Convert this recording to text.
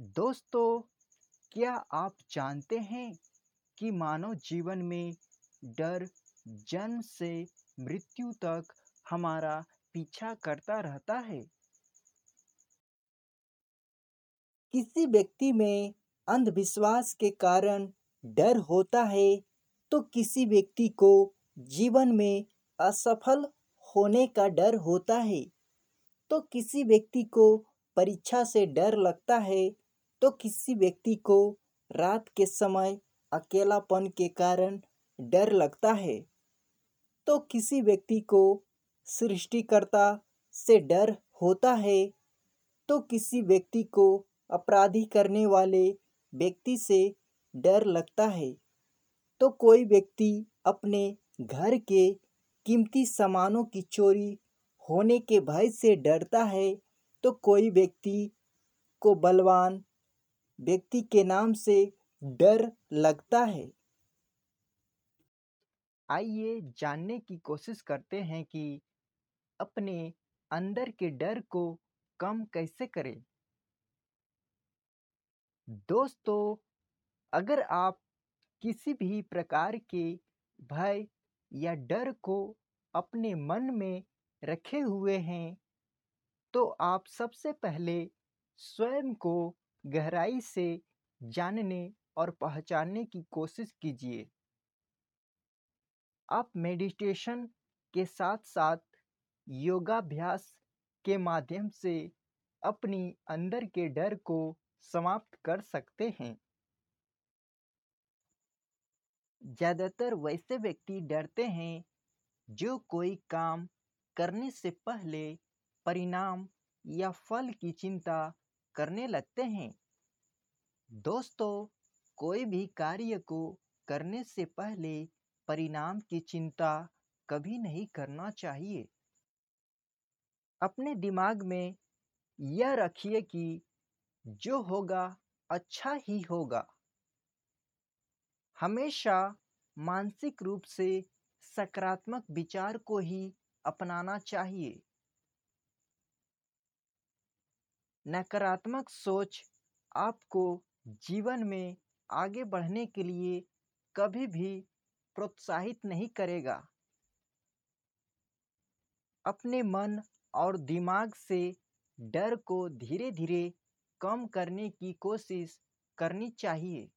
दोस्तों, क्या आप जानते हैं कि मानव जीवन में डर जन्म से मृत्यु तक हमारा पीछा करता रहता है? किसी व्यक्ति में अंधविश्वास के कारण डर होता है तो किसी व्यक्ति को जीवन में असफल होने का डर होता है। तो किसी व्यक्ति को परीक्षा से डर लगता है तो किसी व्यक्ति को रात के समय अकेलापन के कारण डर लगता है। तो किसी व्यक्ति को सृष्टिकर्ता से डर होता है। तो किसी व्यक्ति को अपराधी करने वाले व्यक्ति से डर लगता है। तो कोई व्यक्ति अपने घर के कीमती सामानों की चोरी होने के भय से डरता है। तो कोई व्यक्ति को बलवान व्यक्ति के नाम से डर लगता है। आइए जानने की कोशिश करते हैं कि अपने अंदर के डर को कम कैसे करें। दोस्तों, अगर आप किसी भी प्रकार के भय या डर को अपने मन में रखे हुए हैं तो आप सबसे पहले स्वयं को गहराई से जानने और पहचानने की कोशिश कीजिए। आप मेडिटेशन के साथ साथ योगाभ्यास के माध्यम से अपनी अंदर के डर को समाप्त कर सकते हैं। ज़्यादातर वैसे व्यक्ति डरते हैं जो कोई काम करने से पहले परिणाम या फल की चिंता करने लगते हैं। दोस्तों, कोई भी कार्य को करने से पहले परिणाम की चिंता कभी नहीं करना चाहिए। अपने दिमाग में यह रखिए कि जो होगा अच्छा ही होगा। हमेशा मानसिक रूप से सकारात्मक विचार को ही अपनाना चाहिए। नकारात्मक सोच आपको जीवन में आगे बढ़ने के लिए कभी भी प्रोत्साहित नहीं करेगा। अपने मन और दिमाग से डर को धीरे धीरे कम करने की कोशिश करनी चाहिए।